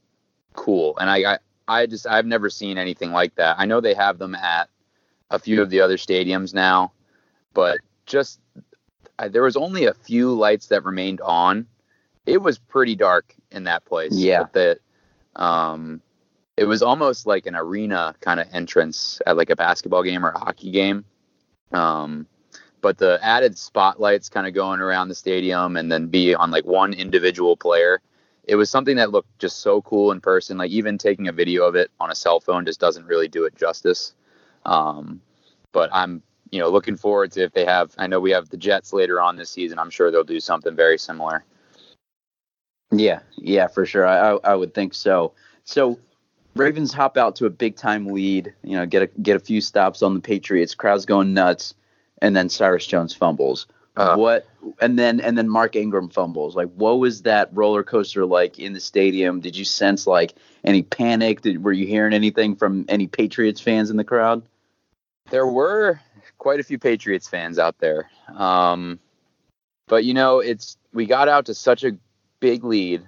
cool, and I, I I just I've never seen anything like that. I know they have them at a few of the other stadiums now, but just I, there was only a few lights that remained on. It was pretty dark in that place. Yeah. That um, it was almost like an arena kind of entrance at like a basketball game or a hockey game. Um, but the added spotlights kind of going around the stadium and then be on like one individual player it was something that looked just so cool in person. Like even taking a video of it on a cell phone just doesn't really do it justice. Um, but I'm, you know, looking forward to if they have. I know we have the Jets later on this season. I'm sure they'll do something very similar. Yeah, yeah, for sure. I, I, I would think so. So Ravens hop out to a big time lead. You know, get a get a few stops on the Patriots. Crowd's going nuts, and then Cyrus Jones fumbles. Uh, what and then and then Mark Ingram fumbles. Like, what was that roller coaster like in the stadium? Did you sense like any panic? Did, were you hearing anything from any Patriots fans in the crowd? There were quite a few Patriots fans out there, um, but you know, it's we got out to such a big lead,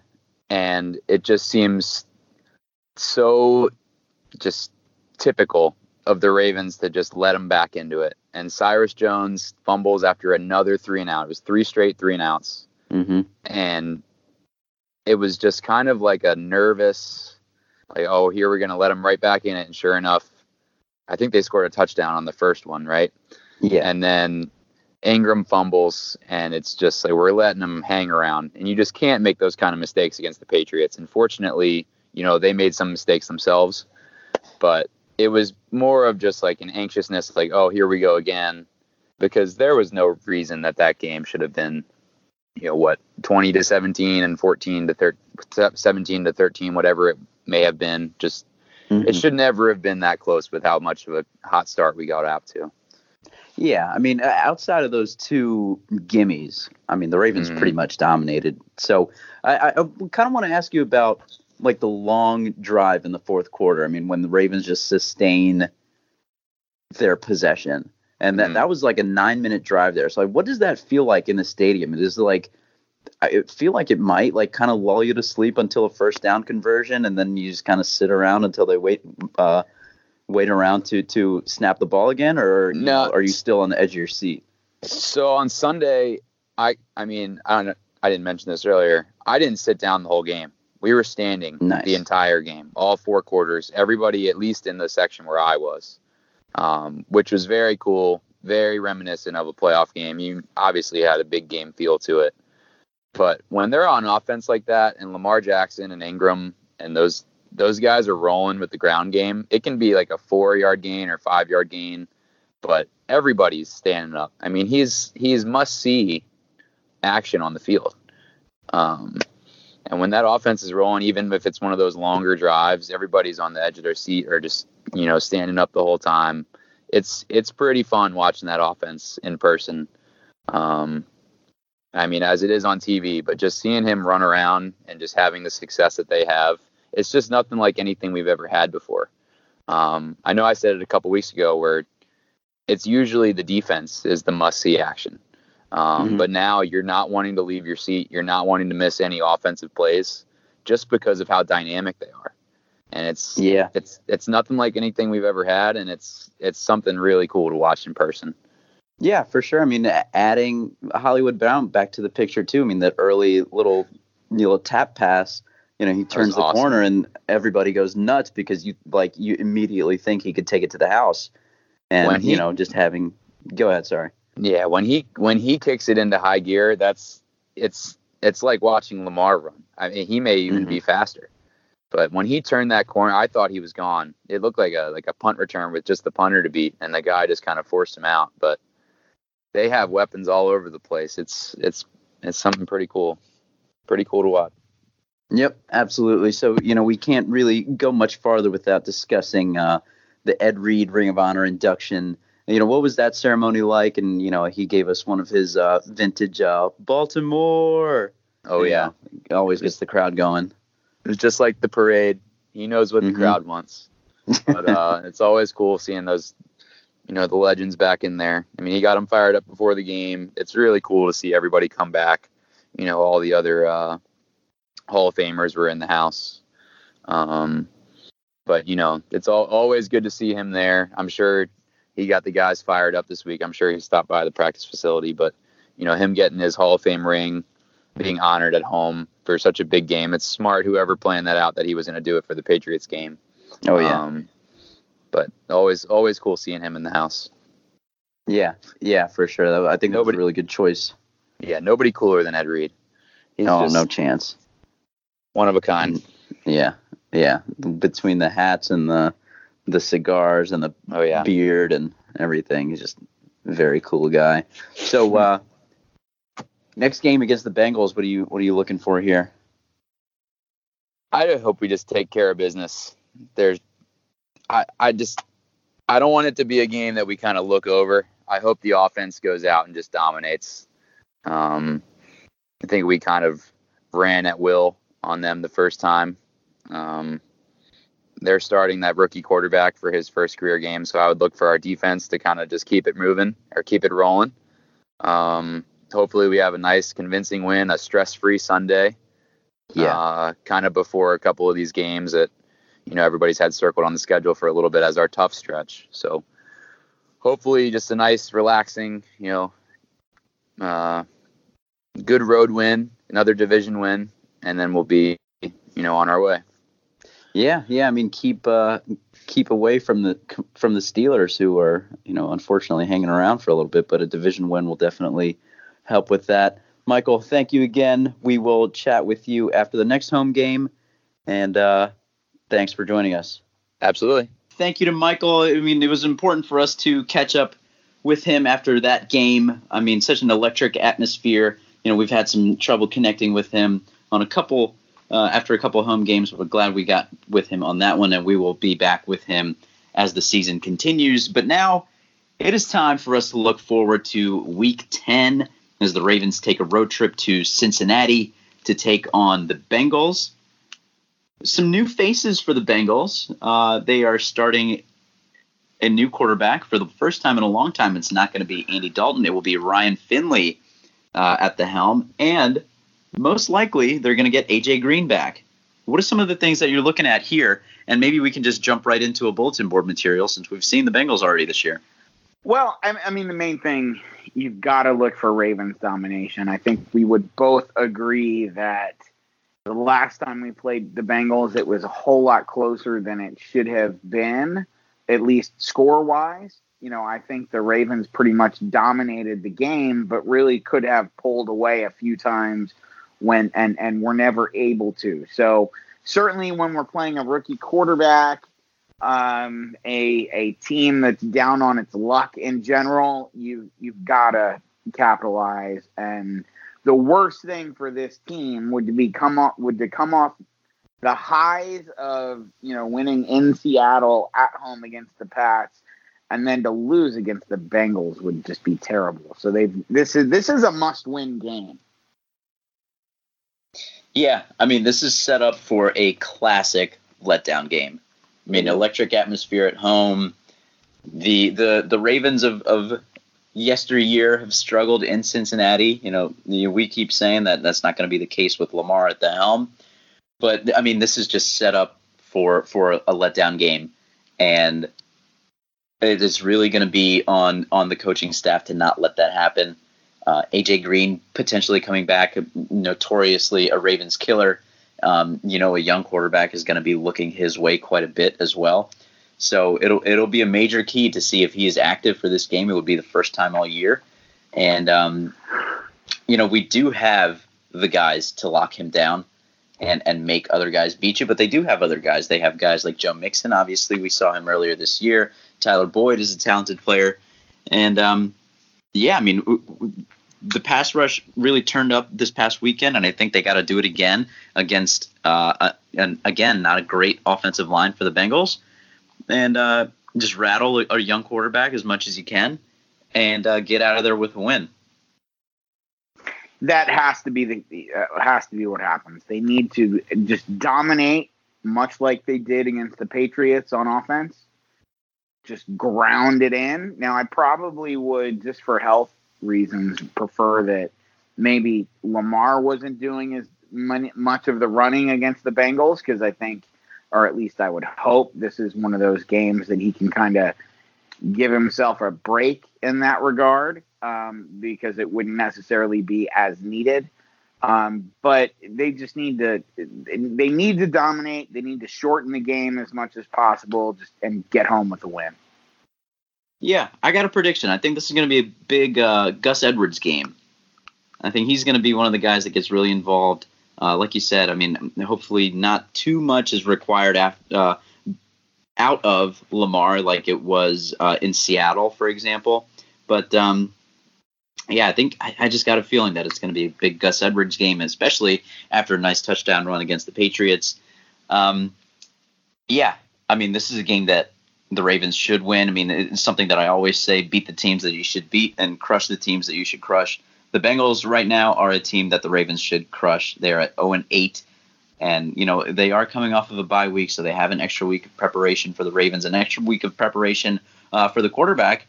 and it just seems so just typical of the Ravens to just let them back into it. And Cyrus Jones fumbles after another three and out. It was three straight three and outs. Mm-hmm. And it was just kind of like a nervous, like, oh, here we're going to let them right back in it. And sure enough, I think they scored a touchdown on the first one, right? Yeah. And then Ingram fumbles, and it's just like we're letting them hang around. And you just can't make those kind of mistakes against the Patriots. Unfortunately, you know, they made some mistakes themselves, but it was more of just like an anxiousness, like, oh, here we go again, because there was no reason that that game should have been, you know, what, 20 to 17 and 14 to 13, 17 to 13, whatever it may have been. Just, mm-hmm. it should never have been that close with how much of a hot start we got out to. Yeah, I mean, outside of those two gimmies, I mean, the Ravens mm-hmm. pretty much dominated. So I, I kind of want to ask you about like the long drive in the fourth quarter. I mean, when the Ravens just sustain their possession, and that mm-hmm. that was like a nine minute drive there. So like, what does that feel like in the stadium? It is like I feel like it might like kind of lull you to sleep until a first down conversion, and then you just kind of sit around until they wait uh, wait around to to snap the ball again, or no, are you still on the edge of your seat? So on Sunday, I I mean I don't I didn't mention this earlier. I didn't sit down the whole game. We were standing nice. the entire game, all four quarters. Everybody, at least in the section where I was, um, which was very cool, very reminiscent of a playoff game. You obviously had a big game feel to it. But when they're on offense like that, and Lamar Jackson and Ingram and those those guys are rolling with the ground game, it can be like a four yard gain or five yard gain, but everybody's standing up. I mean, he's he's must see action on the field. Um, and when that offense is rolling, even if it's one of those longer drives, everybody's on the edge of their seat or just you know standing up the whole time. It's it's pretty fun watching that offense in person. Um, I mean, as it is on TV, but just seeing him run around and just having the success that they have, it's just nothing like anything we've ever had before. Um, I know I said it a couple weeks ago where it's usually the defense is the must see action. Um, mm-hmm. But now you're not wanting to leave your seat. You're not wanting to miss any offensive plays just because of how dynamic they are. And it's yeah, it's it's nothing like anything we've ever had, and it's it's something really cool to watch in person. Yeah, for sure. I mean, adding Hollywood Brown back to the picture too. I mean, that early little you know tap pass. You know, he turns the awesome. corner and everybody goes nuts because you like you immediately think he could take it to the house, and he, you know, just having. Go ahead. Sorry. Yeah, when he when he kicks it into high gear, that's it's it's like watching Lamar run. I mean, he may even mm-hmm. be faster. But when he turned that corner, I thought he was gone. It looked like a like a punt return with just the punter to beat, and the guy just kind of forced him out. But they have weapons all over the place. It's it's it's something pretty cool. Pretty cool to watch. Yep, absolutely. So you know we can't really go much farther without discussing uh, the Ed Reed Ring of Honor induction. You know what was that ceremony like? And you know he gave us one of his uh, vintage uh, Baltimore. Oh yeah, know, always gets the crowd going. It was just like the parade. He knows what mm-hmm. the crowd wants. But uh, it's always cool seeing those you know the legends back in there. I mean, he got them fired up before the game. It's really cool to see everybody come back. You know, all the other uh, Hall of Famers were in the house. Um, but you know, it's all, always good to see him there. I'm sure he got the guys fired up this week. I'm sure he stopped by the practice facility, but you know, him getting his Hall of Fame ring, being honored at home for such a big game. It's smart whoever planned that out that he was going to do it for the Patriots game. Oh yeah. Um, but always always cool seeing him in the house. Yeah, yeah, for sure. I think that was a really good choice. Yeah, nobody cooler than Ed Reed. He's oh, no chance. One of a kind. Yeah, yeah. Between the hats and the the cigars and the oh, yeah. beard and everything, he's just a very cool guy. So uh, next game against the Bengals, what are you what are you looking for here? I hope we just take care of business. There's I, I just I don't want it to be a game that we kind of look over. I hope the offense goes out and just dominates. Um, I think we kind of ran at will on them the first time. Um, they're starting that rookie quarterback for his first career game, so I would look for our defense to kind of just keep it moving or keep it rolling. Um, hopefully, we have a nice, convincing win, a stress-free Sunday. Yeah, uh, kind of before a couple of these games that you know everybody's had circled on the schedule for a little bit as our tough stretch. So hopefully, just a nice, relaxing, you know, uh, good road win, another division win, and then we'll be, you know, on our way. Yeah, yeah. I mean, keep uh, keep away from the from the Steelers, who are, you know, unfortunately hanging around for a little bit. But a division win will definitely help with that. Michael, thank you again. We will chat with you after the next home game, and uh, thanks for joining us. Absolutely. Thank you to Michael. I mean, it was important for us to catch up with him after that game. I mean, such an electric atmosphere. You know, we've had some trouble connecting with him on a couple uh, after a couple home games. We're glad we got with him on that one, and we will be back with him as the season continues. But now It is time for us to look forward to week 10 as the Ravens take a road trip to Cincinnati to take on the Bengals. Some new faces for the Bengals. Uh, they are starting a new quarterback for the first time in a long time. It's not going to be Andy Dalton. It will be Ryan Finley uh, at the helm. And most likely, they're going to get AJ Green back. What are some of the things that you're looking at here? And maybe we can just jump right into a bulletin board material since we've seen the Bengals already this year. Well, I, I mean, the main thing you've got to look for Ravens domination. I think we would both agree that the last time we played the Bengals, it was a whole lot closer than it should have been, at least score wise. You know, I think the Ravens pretty much dominated the game, but really could have pulled away a few times when and and were never able to. So certainly when we're playing a rookie quarterback, um, a a team that's down on its luck in general, you you've got to capitalize. And the worst thing for this team would be come off would to come off the highs of you know winning in Seattle at home against the Pats, and then to lose against the Bengals would just be terrible. So they this is this is a must win game. Yeah, I mean this is set up for a classic letdown game. I mean, mm-hmm. electric atmosphere at home. The the the Ravens of of yesteryear have struggled in Cincinnati. You know, we keep saying that that's not going to be the case with Lamar at the helm. But I mean, this is just set up for for a letdown game, and it is really going to be on on the coaching staff to not let that happen. Uh, AJ Green potentially coming back, notoriously a Ravens killer um, you know, a young quarterback is going to be looking his way quite a bit as well. So it'll it'll be a major key to see if he is active for this game. It would be the first time all year, and um, you know we do have the guys to lock him down and and make other guys beat you. But they do have other guys. They have guys like Joe Mixon. Obviously, we saw him earlier this year. Tyler Boyd is a talented player, and um, yeah, I mean the pass rush really turned up this past weekend, and I think they got to do it again against, uh, a, and again, not a great offensive line for the Bengals, and uh, just rattle a young quarterback as much as you can, and uh, get out of there with a win. That has to be the uh, has to be what happens. They need to just dominate, much like they did against the Patriots on offense. Just ground it in. Now, I probably would just for health reasons prefer that maybe Lamar wasn't doing as much of the running against the Bengals because I think, or at least I would hope, this is one of those games that he can kind of give himself a break in that regard um, because it wouldn't necessarily be as needed. Um, but they just need to they need to dominate. They need to shorten the game as much as possible, just and get home with a win. Yeah, I got a prediction. I think this is going to be a big uh, Gus Edwards game. I think he's going to be one of the guys that gets really involved. Uh, like you said, I mean, hopefully not too much is required after, uh, out of Lamar like it was uh, in Seattle, for example. But um, yeah, I think I, I, just got a feeling that it's going to be a big Gus Edwards game, especially after a nice touchdown run against the Patriots. Um, yeah, I mean, this is a game that the Ravens should win. I mean, it's something that I always say: beat the teams that you should beat and crush the teams that you should crush. The Bengals right now are a team that the Ravens should crush. They're at 0 and 8, and you know they are coming off of a bye week, so they have an extra week of preparation for the Ravens, an extra week of preparation uh, for the quarterback.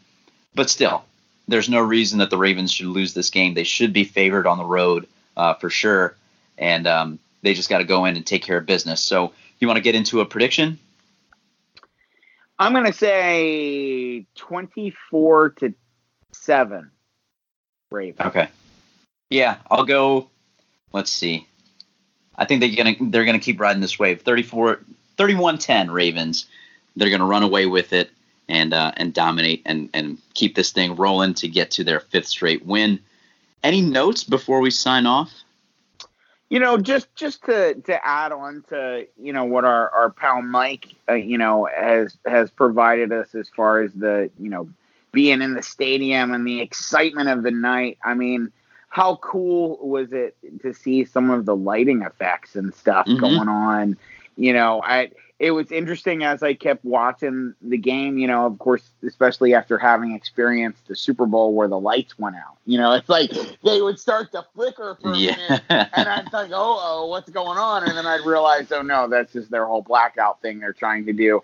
But still, there's no reason that the Ravens should lose this game. They should be favored on the road uh, for sure, and um, they just got to go in and take care of business. So, you want to get into a prediction? I'm going to say 24 to 7 Ravens. Okay. Yeah, I'll go let's see. I think they're going to they're to keep riding this wave. 34 31-10 Ravens. They're going to run away with it and uh, and dominate and and keep this thing rolling to get to their fifth straight win. Any notes before we sign off? You know, just just to to add on to you know what our our pal Mike uh, you know has has provided us as far as the you know being in the stadium and the excitement of the night. I mean, how cool was it to see some of the lighting effects and stuff mm-hmm. going on? You know, I it was interesting as I kept watching the game, you know, of course, especially after having experienced the Super Bowl where the lights went out. You know, it's like they would start to flicker for a Yeah. minute, and I'd think, oh, oh, what's going on? And then I'd realize, oh, no, that's just their whole blackout thing they're trying to do.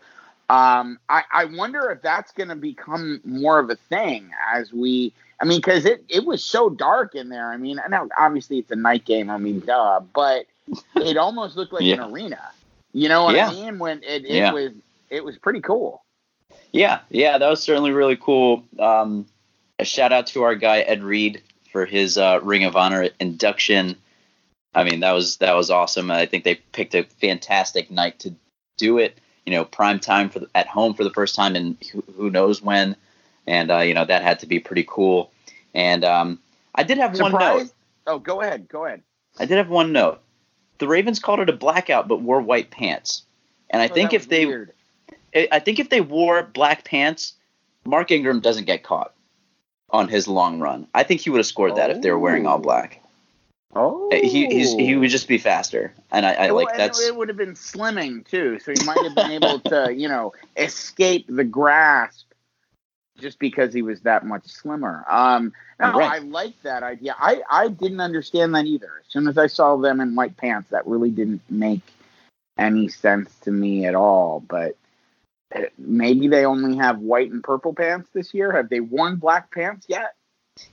Um, I, I wonder if that's going to become more of a thing as we. I mean, because it, it was so dark in there. I mean, I know obviously it's a night game. I mean, duh, but it almost looked like Yeah. an arena. You know what Yeah. I mean? When it, it Yeah. was it was pretty cool. Yeah, yeah, that was certainly really cool. Um, a shout out to our guy Ed Reed for his uh, Ring of Honor induction. I mean, that was that was awesome. I think they picked a fantastic night to do it. You know, prime time for the, at home for the first time in who, who knows when, and uh, you know that had to be pretty cool. And um, I did have one note. Oh, go ahead, go ahead. I did have one note. The Ravens called it a blackout, but wore white pants. And I Oh, think if they weird. I think if they wore black pants, Mark Ingram doesn't get caught on his long run. I think he would have scored that if they were wearing all Oh. black. Oh, He he's, he would just be faster, and I, I Well, like that's it would have been slimming too, so he might have been able to, you know, escape the grasp just because he was that much slimmer. Um, no, Right. I like that idea. I I didn't understand that either. As soon as I saw them in white pants, that really didn't make any sense to me at all. But uh, maybe they only have white and purple pants this year. Have they worn black pants yet?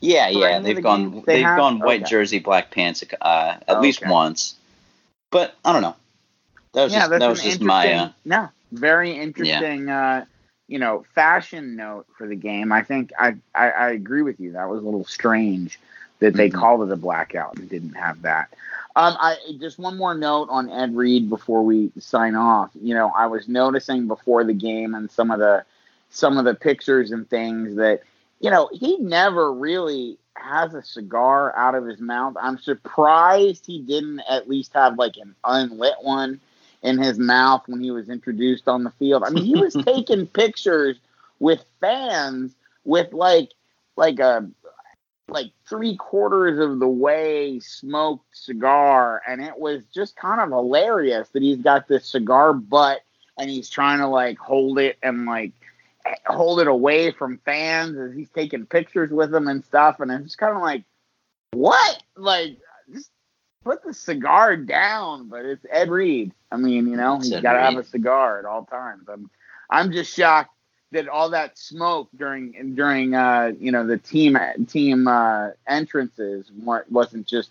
Yeah yeah they've the gone they they've have? gone white Okay. jersey black pants uh, at least Okay. once, but I don't know. That was yeah, just that was just my uh, no, very interesting. Uh, you know, fashion note for the game. I think I, I I agree with you. That was a little strange that they Mhm. called it a blackout and didn't have that. Um, I just one more note on Ed Reed before we sign off. You know, I was noticing before the game and some of the some of the pictures and things that you know he never really has a cigar out of his mouth. I'm surprised he didn't at least have like an unlit one in his mouth when he was introduced on the field. I mean, he was taking pictures with fans with like like a like three quarters of the way smoked cigar, and it was just kind of hilarious that he's got this cigar butt and he's trying to like hold it and like hold it away from fans as he's taking pictures with them and stuff, and it's kind of like what like just put the cigar down, but it's Ed Reed. I mean, you know, he's got to have a cigar at all times. I'm, I'm just shocked that all that smoke during during uh you know the team team uh entrances weren't wasn't just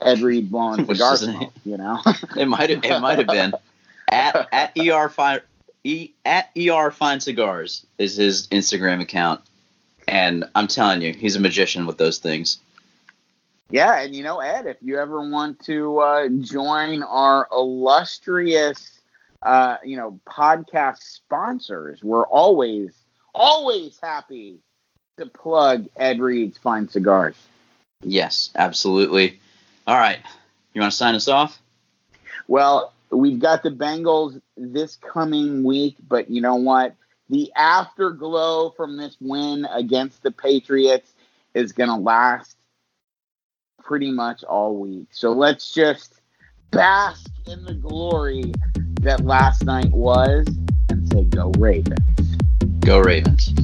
Ed Reed blowing cigar smoke. You know, It might have. It might have been at at er fine e, at er fine cigars is his Instagram account, and I'm telling you, he's a magician with those things. Yeah, and you know, Ed, if you ever want to uh, join our illustrious, uh, you know, podcast sponsors, we're always, always happy to plug Ed Reed's Fine Cigars. Yes, absolutely. All right, you want to sign us off? Well, we've got the Bengals this coming week, but you know what? The afterglow from this win against the Patriots is going to last pretty much all week. So let's just bask in the glory that last night was and say, Go Ravens. Go Ravens.